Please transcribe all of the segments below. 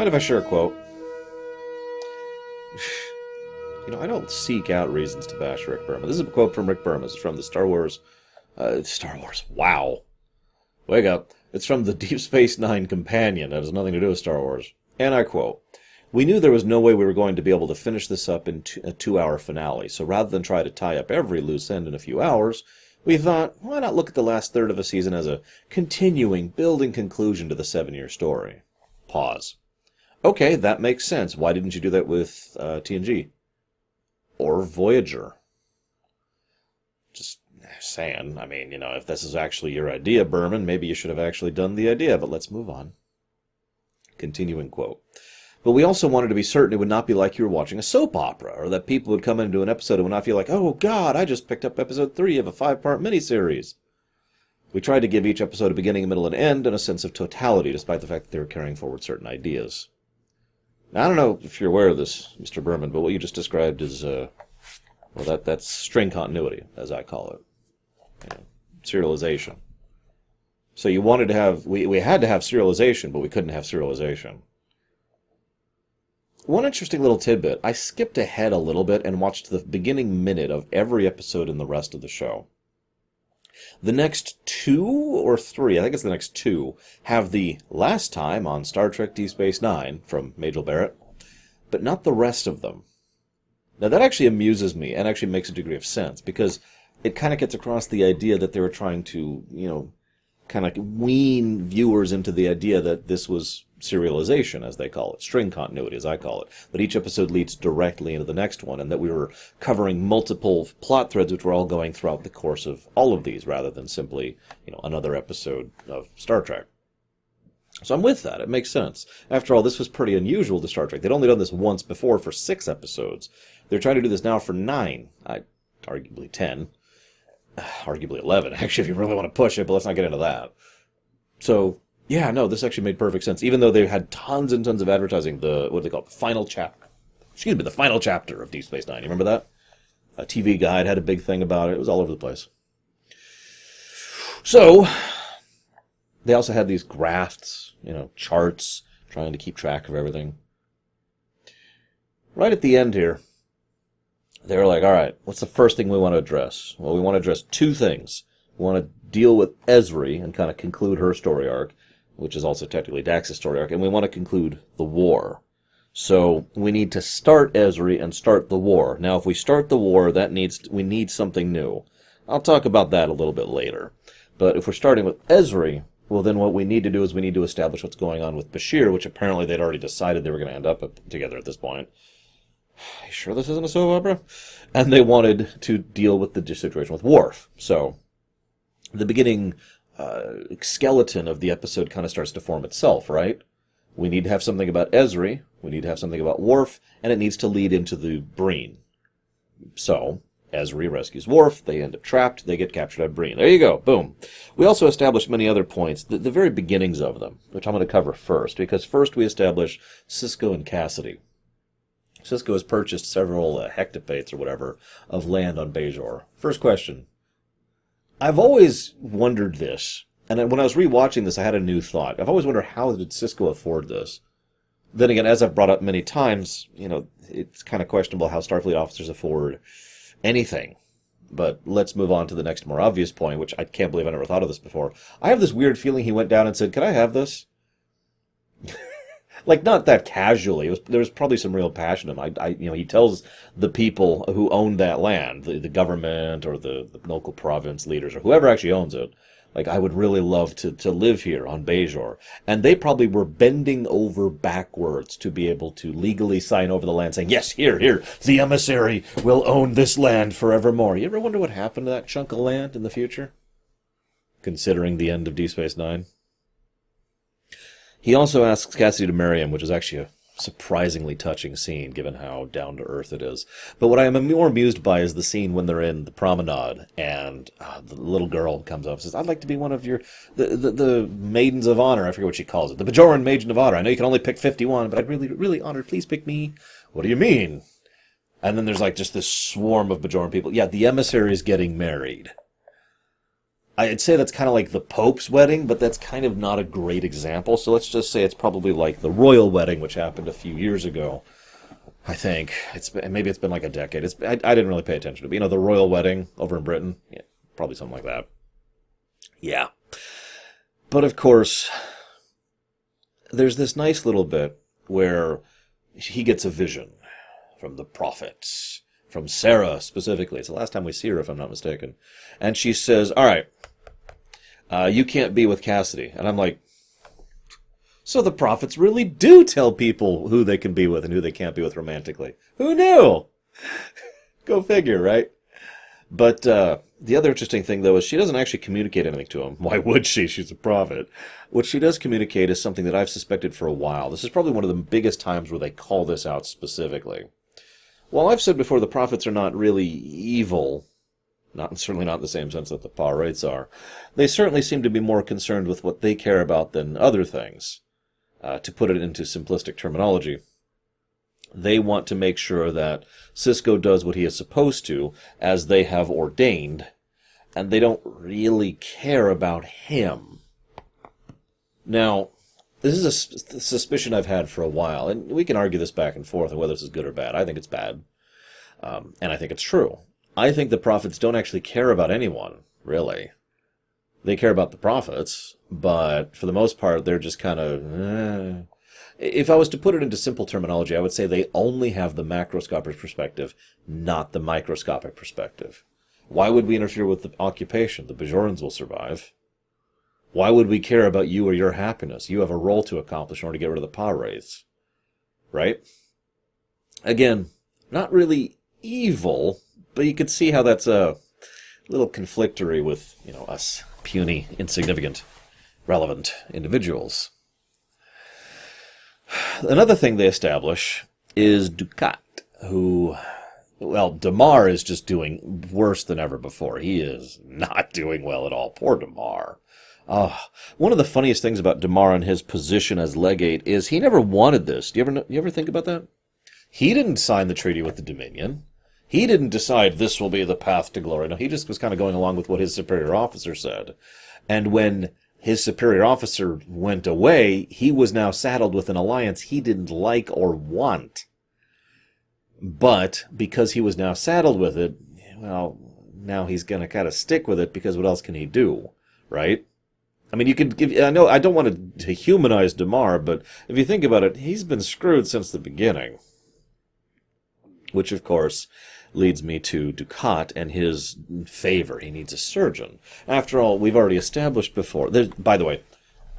Mind if I share a quote? You know, I don't seek out reasons to bash Rick Berman. This is a quote from Rick Berman. It's from the Star Wars. Uh, Star Wars. Wow. Wake up. It's from the Deep Space Nine companion. That has nothing to do with Star Wars. And I quote We knew there was no way we were going to be able to finish this up in a two hour finale, so rather than try to tie up every loose end in a few hours, we thought, why not look at the last third of a season as a continuing, building conclusion to the seven year story? Pause. Okay, that makes sense. Why didn't you do that with uh, TNG? Or Voyager? Just saying. I mean, you know, if this is actually your idea, Berman, maybe you should have actually done the idea, but let's move on. Continuing quote. But we also wanted to be certain it would not be like you were watching a soap opera, or that people would come into an episode and would not feel like, oh God, I just picked up episode three of a five part miniseries. We tried to give each episode a beginning, a middle, and end, and a sense of totality, despite the fact that they were carrying forward certain ideas. I don't know if you're aware of this, Mr. Berman, but what you just described is, uh, well, that that's string continuity, as I call it, you know, serialization. So you wanted to have, we, we had to have serialization, but we couldn't have serialization. One interesting little tidbit I skipped ahead a little bit and watched the beginning minute of every episode in the rest of the show. The next two or three, I think it's the next two, have the last time on Star Trek Deep Space Nine from Majel Barrett, but not the rest of them. Now that actually amuses me and actually makes a degree of sense because it kind of gets across the idea that they were trying to, you know, kind of wean viewers into the idea that this was serialization, as they call it, string continuity, as I call it, that each episode leads directly into the next one, and that we were covering multiple plot threads which were all going throughout the course of all of these, rather than simply, you know, another episode of Star Trek. So I'm with that. It makes sense. After all, this was pretty unusual to Star Trek. They'd only done this once before for six episodes. They're trying to do this now for nine, I, arguably ten, arguably eleven. Actually, if you really want to push it, but let's not get into that. So yeah, no, this actually made perfect sense. Even though they had tons and tons of advertising, the what do they call it? The final chapter. Excuse me, the final chapter of Deep Space Nine. You remember that? A TV guide had a big thing about it. It was all over the place. So they also had these graphs, you know, charts, trying to keep track of everything. Right at the end here, they were like, all right, what's the first thing we want to address? Well, we want to address two things. We want to deal with Ezri and kind of conclude her story arc, which is also technically Dax's story arc, and we want to conclude the war. So we need to start Ezri and start the war. Now, if we start the war, that needs we need something new. I'll talk about that a little bit later. But if we're starting with Ezri, well, then what we need to do is we need to establish what's going on with Bashir, which apparently they'd already decided they were going to end up together at this point. You sure this isn't a soap opera? And they wanted to deal with the situation with Worf. So the beginning uh, skeleton of the episode kind of starts to form itself, right? We need to have something about Ezri, we need to have something about Worf, and it needs to lead into the Breen. So, Ezri rescues Worf, they end up trapped, they get captured by Breen. There you go, boom. We also establish many other points, the, the very beginnings of them, which I'm going to cover first, because first we establish Sisko and Kasidy. Sisko has purchased several uh, hectopates or whatever of land on Bajor. First question I've always wondered this, and when I was rewatching this, I had a new thought. I've always wondered how did Sisko afford this. Then again, as I've brought up many times, you know, it's kind of questionable how Starfleet officers afford anything. But let's move on to the next more obvious point, which I can't believe I never thought of this before. I have this weird feeling he went down and said, "Can I have this?" like not that casually. Was, there was probably some real passion in him. I, I, you know, he tells the people who own that land, the, the government or the, the local province leaders or whoever actually owns it, like I would really love to to live here on Bajor, and they probably were bending over backwards to be able to legally sign over the land, saying, "Yes, here, here, the emissary will own this land forevermore." You ever wonder what happened to that chunk of land in the future? Considering the end of Deep Space Nine. He also asks Kasidy to marry him, which is actually a surprisingly touching scene given how down to earth it is. But what I am more amused by is the scene when they're in the promenade and uh, the little girl comes up and says, "I'd like to be one of your the, the, the maidens of honor." I forget what she calls it, the Bajoran maiden of honor. I know you can only pick fifty-one, but I'd really really honored. Please pick me. What do you mean? And then there's like just this swarm of Bajoran people. Yeah, the emissary is getting married. I'd say that's kind of like the Pope's wedding, but that's kind of not a great example. So let's just say it's probably like the royal wedding, which happened a few years ago. I think it's been, maybe it's been like a decade. It's I, I didn't really pay attention to it. But, you know, the royal wedding over in Britain, yeah, probably something like that. Yeah, but of course, there's this nice little bit where he gets a vision from the prophets, from Sarah specifically. It's the last time we see her, if I'm not mistaken. And she says, All right, uh, you can't be with Kasidy. And I'm like, So the prophets really do tell people who they can be with and who they can't be with romantically. Who knew? Go figure, right? But uh, the other interesting thing, though, is she doesn't actually communicate anything to him. Why would she? She's a prophet. What she does communicate is something that I've suspected for a while. This is probably one of the biggest times where they call this out specifically. While I've said before the prophets are not really evil, not certainly not in the same sense that the Pah-wraiths are, they certainly seem to be more concerned with what they care about than other things. Uh, to put it into simplistic terminology, they want to make sure that Sisko does what he is supposed to, as they have ordained, and they don't really care about him. Now, this is a suspicion I've had for a while, and we can argue this back and forth on whether this is good or bad. I think it's bad, um, and I think it's true. I think the prophets don't actually care about anyone, really. They care about the prophets, but for the most part, they're just kind of. Eh, if I was to put it into simple terminology, I would say they only have the macroscopic perspective, not the microscopic perspective. Why would we interfere with the occupation? The Bajorans will survive. Why would we care about you or your happiness? You have a role to accomplish in order to get rid of the Pah-wraiths. Right? Again, not really evil, but you could see how that's a little conflictory with, you know, us puny, insignificant, relevant individuals. Another thing they establish is Dukat, who, well, Damar is just doing worse than ever before. He is not doing well at all. Poor Damar. Uh, one of the funniest things about Damar and his position as legate is he never wanted this. Do you ever you ever think about that? He didn't sign the treaty with the Dominion. He didn't decide this will be the path to glory. No, he just was kind of going along with what his superior officer said. And when his superior officer went away, he was now saddled with an alliance he didn't like or want. But because he was now saddled with it, well, now he's going to kind of stick with it because what else can he do, right? I mean, you could give. I know I don't want to, to humanize Damar, but if you think about it, he's been screwed since the beginning. Which, of course, leads me to Dukat and his favor. He needs a surgeon. After all, we've already established before. There, by the way,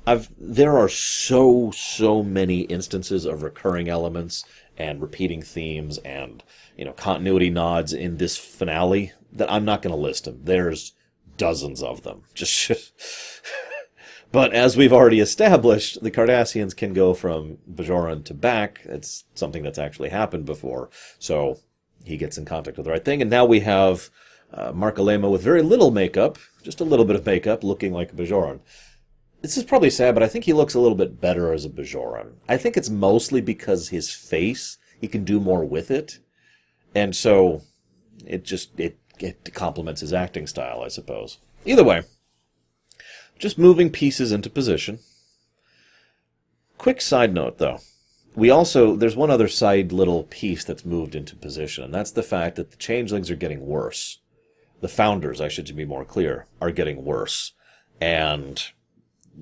I've there are so so many instances of recurring elements and repeating themes and you know continuity nods in this finale that I'm not going to list them. There's dozens of them. Just. But as we've already established, the Cardassians can go from Bajoran to back. It's something that's actually happened before. So he gets in contact with the right thing. And now we have uh, Marc Alaimo with very little makeup, just a little bit of makeup, looking like a Bajoran. This is probably sad, but I think he looks a little bit better as a Bajoran. I think it's mostly because his face, he can do more with it. And so it just, it, it complements his acting style, I suppose. Either way, just moving pieces into position. Quick side note, though we also there's one other side little piece that's moved into position, and that's the fact that the changelings are getting worse. The founders, I should be more clear, are getting worse, and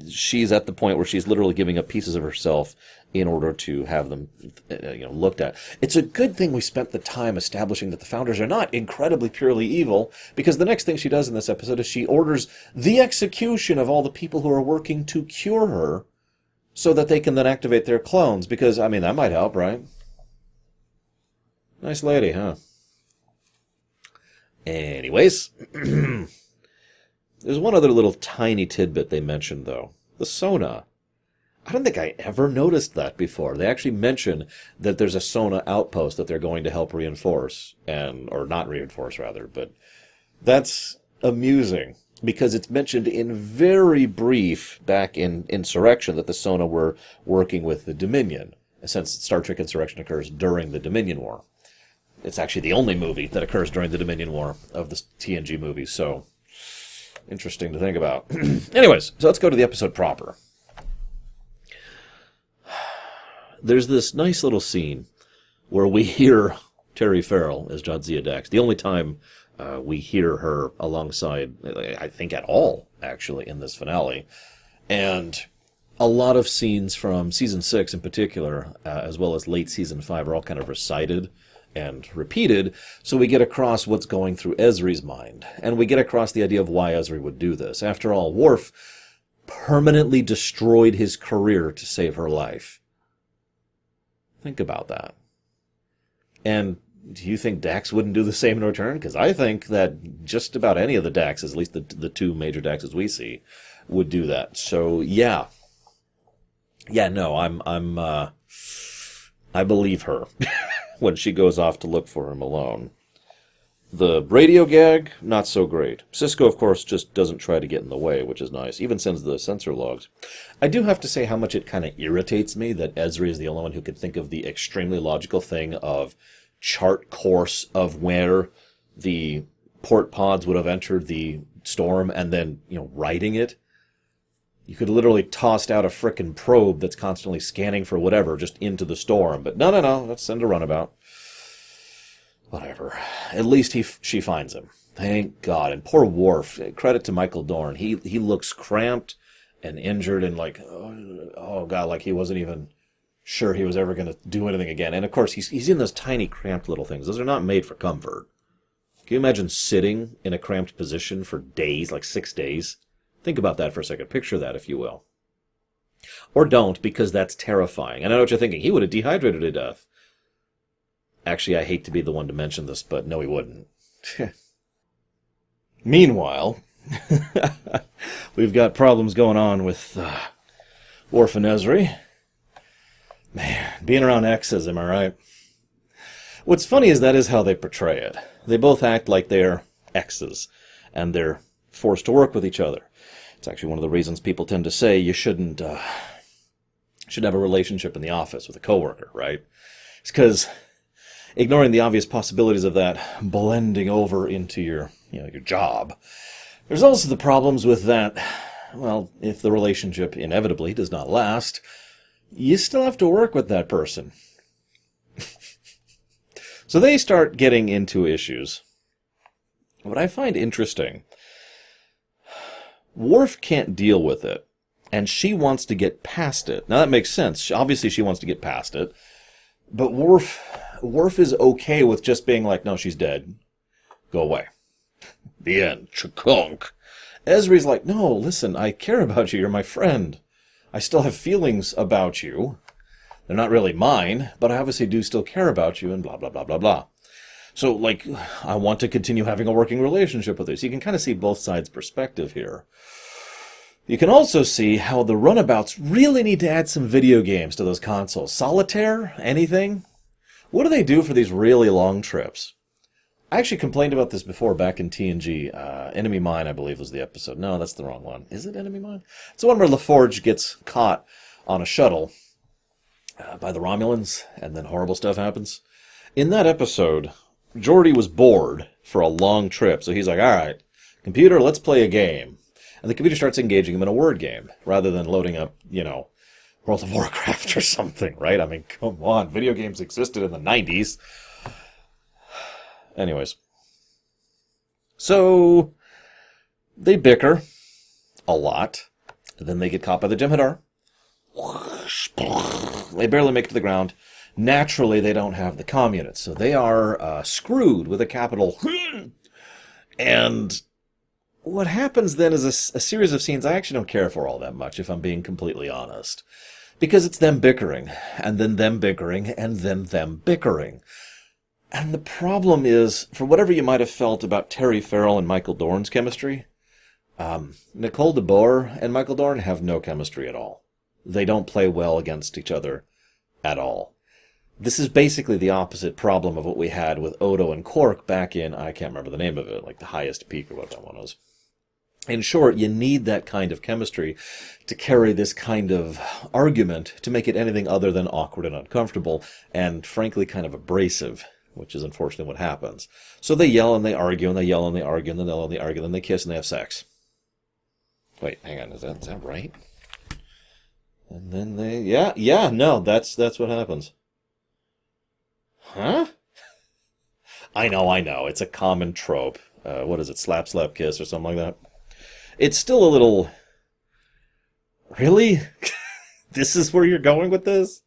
she's at the point where she's literally giving up pieces of herself in order to have them uh, you know looked at it's a good thing we spent the time establishing that the founders are not incredibly purely evil because the next thing she does in this episode is she orders the execution of all the people who are working to cure her so that they can then activate their clones. Because, I mean, that might help, right? Nice lady, huh? Anyways, there's one other little tiny tidbit they mentioned, though the Son'a. I don't think I ever noticed that before. They actually mention that there's a Son'a outpost that they're going to help reinforce, and or not reinforce rather, but that's amusing because it's mentioned in very brief back in Insurrection that the Son'a were working with the Dominion, since Star Trek Insurrection occurs during the Dominion War. It's actually the only movie that occurs during the Dominion War of the TNG movies, so Interesting to think about. Anyways, so let's go to the episode proper. There's this nice little scene where we hear Terry Farrell as Jadzia Dax. The only time uh, we hear her alongside, I think, at all, actually, in this finale. And a lot of scenes from season six in particular, uh, as well as late season five, are all kind of recited and repeated, so we get across what's going through Ezri's mind, and we get across the idea of why Ezri would do this. After all, Worf permanently destroyed his career to save her life. Think about that. And do you think Dax wouldn't do the same in return? Because I think that just about any of the Daxes, at least the the two major Daxes we see, would do that. So yeah, yeah, no, I'm I'm uh, I believe her when she goes off to look for him alone. The radio gag, not so great. Sisko, of course, just doesn't try to get in the way, which is nice. Even sends the sensor logs. I do have to say how much it kind of irritates me that Ezri is the only one who could think of the extremely logical thing of chart course of where the port pods would have entered the storm and then, you know, writing it. You could literally tossed out a frickin' probe that's constantly scanning for whatever just into the storm. But no, no, no. Let's send a runabout. Whatever. At least he she finds him. Thank God. And poor Worf. Eh, credit to Michael Dorn. He he looks cramped and injured and like oh, oh God, like he wasn't even sure he was ever going to do anything again. And of course, he's he's in those tiny cramped little things. Those are not made for comfort. Can you imagine sitting in a cramped position for days, like six days? Think about that for a second. Picture that, if you will. Or don't, because that's terrifying. And I know what you're thinking. He would have dehydrated to death. Actually, I hate to be the one to mention this, but no, he wouldn't. Meanwhile, we've got problems going on with uh, Worf and Ezri. Man, being around exes, am I right? What's funny is that is how they portray it. They both act like they're exes, and they're forced to work with each other. It's actually one of the reasons people tend to say you shouldn't uh, should have a relationship in the office with a coworker, right? It's because ignoring the obvious possibilities of that blending over into your you know your job. There's also the problems with that. Well, if the relationship inevitably does not last, you still have to work with that person. so they start getting into issues. What I find interesting Worf can't deal with it, and she wants to get past it. Now that makes sense. Obviously, she wants to get past it, but Worf, Worf is okay with just being like, "No, she's dead. Go away." the end. Chakunk. Ezri's like, "No, listen. I care about you. You're my friend. I still have feelings about you. They're not really mine, but I obviously do still care about you." And blah blah blah blah blah. So, like, I want to continue having a working relationship with her. So you can kind of see both sides' perspective here. You can also see how the runabouts really need to add some video games to those consoles. Solitaire? Anything? What do they do for these really long trips? I actually complained about this before back in TNG. Uh, Enemy Mine, I believe, was the episode. No, that's the wrong one. Is it Enemy Mine? It's the one where LaForge gets caught on a shuttle uh, by the Romulans, and then horrible stuff happens. In that episode, Geordi was bored for a long trip, so he's like, all right, computer, let's play a game. And the computer starts engaging him in a word game rather than loading up, you know, World of Warcraft or something, right? I mean, come on, video games existed in the 90s. Anyways. So, they bicker a lot. Then they get caught by the Jem'Hadar. They barely make it to the ground. Naturally, they don't have the communists, so they are uh, screwed with a capital. and what happens then is a, a, series of scenes I actually don't care for all that much, if I'm being completely honest. Because it's them bickering, and then them bickering, and then them bickering. And the problem is, for whatever you might have felt about Terry Farrell and Michael Dorn's chemistry, um, Nicole DeBoer and Michael Dorn have no chemistry at all. They don't play well against each other at all. This is basically the opposite problem of what we had with Odo and Quark back in, I can't remember the name of it, like the highest peak or what that one was. In short, you need that kind of chemistry to carry this kind of argument to make it anything other than awkward and uncomfortable, and frankly kind of abrasive, which is unfortunately what happens. So they yell and they argue and they yell and they argue and then they yell and they argue and then they kiss and they have sex. Wait, hang on. Is that is that right? And then they, yeah, yeah, no, that's that's what happens. Huh? I know, I know. It's a common trope. Uh, what is it? Slap, slap, kiss, or something like that. It's still a little. Really? this is where you're going with this?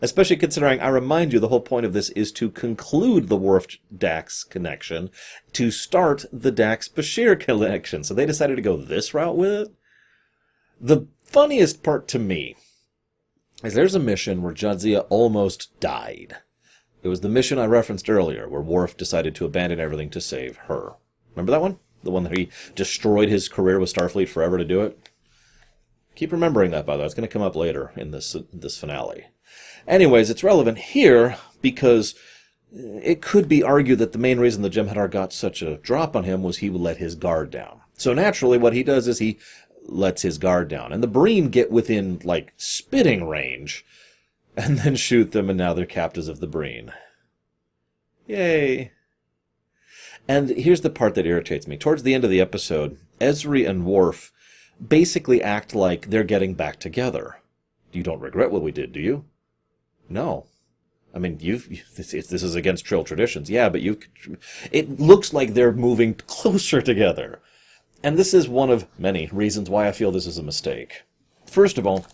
Especially considering, I remind you, the whole point of this is to conclude the Worf Dax connection, to start the Dax Bashir connection. So they decided to go this route with it. The funniest part to me is there's a mission where Jadzia almost died. It was the mission I referenced earlier, where Worf decided to abandon everything to save her. Remember that one? The one that he destroyed his career with Starfleet forever to do it? Keep remembering that, by the way. It's going to come up later in this, this finale. Anyways, it's relevant here because it could be argued that the main reason the Jem'Hadar got such a drop on him was he let his guard down. So naturally, what he does is he lets his guard down. And the Breen get within, like, spitting range, and then shoot them, and now they're captives of the Breen. Yay. And here's the part that irritates me. Towards the end of the episode, Ezri and Worf basically act like they're getting back together. You don't regret what we did, do you? No. I mean, you've this, this is against Trill traditions, yeah, but you it looks like they're moving closer together. And this is one of many reasons why I feel this is a mistake. First of all,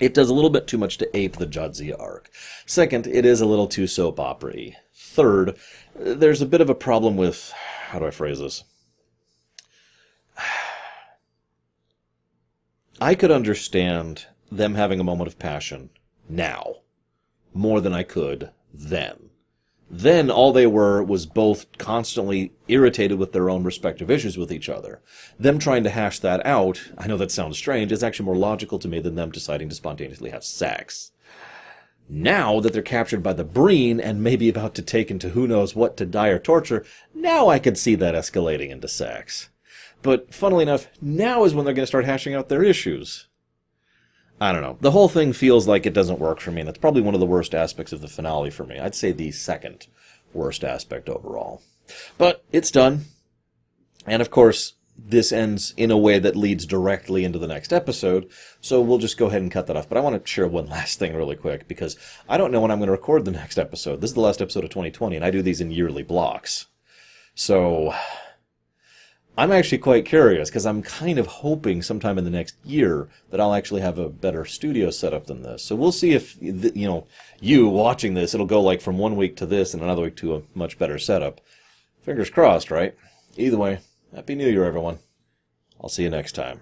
it does a little bit too much to ape the Jadzia arc. Second, it is a little too soap opera Third, there's a bit of a problem with how do I phrase this? I could understand them having a moment of passion now more than I could then. Then all they were was both constantly irritated with their own respective issues with each other. Them trying to hash that out, I know that sounds strange, is actually more logical to me than them deciding to spontaneously have sex. Now that they're captured by the Breen and maybe about to take into who knows what to die or torture, now I can see that escalating into sex. But funnily enough, now is when they're going to start hashing out their issues. I don't know. The whole thing feels like it doesn't work for me, and that's probably one of the worst aspects of the finale for me. I'd say the second worst aspect overall. But it's done. And of course, this ends in a way that leads directly into the next episode, so we'll just go ahead and cut that off. But I want to share one last thing really quick, because I don't know when I'm going to record the next episode. This is the last episode of 2020, and I do these in yearly blocks. So, I'm actually quite curious because I'm kind of hoping sometime in the next year that I'll actually have a better studio setup than this. So we'll see if you know you watching this, it'll go like from one week to this and another week to a much better setup. Fingers crossed, right? Either way, happy New Year, everyone. I'll see you next time.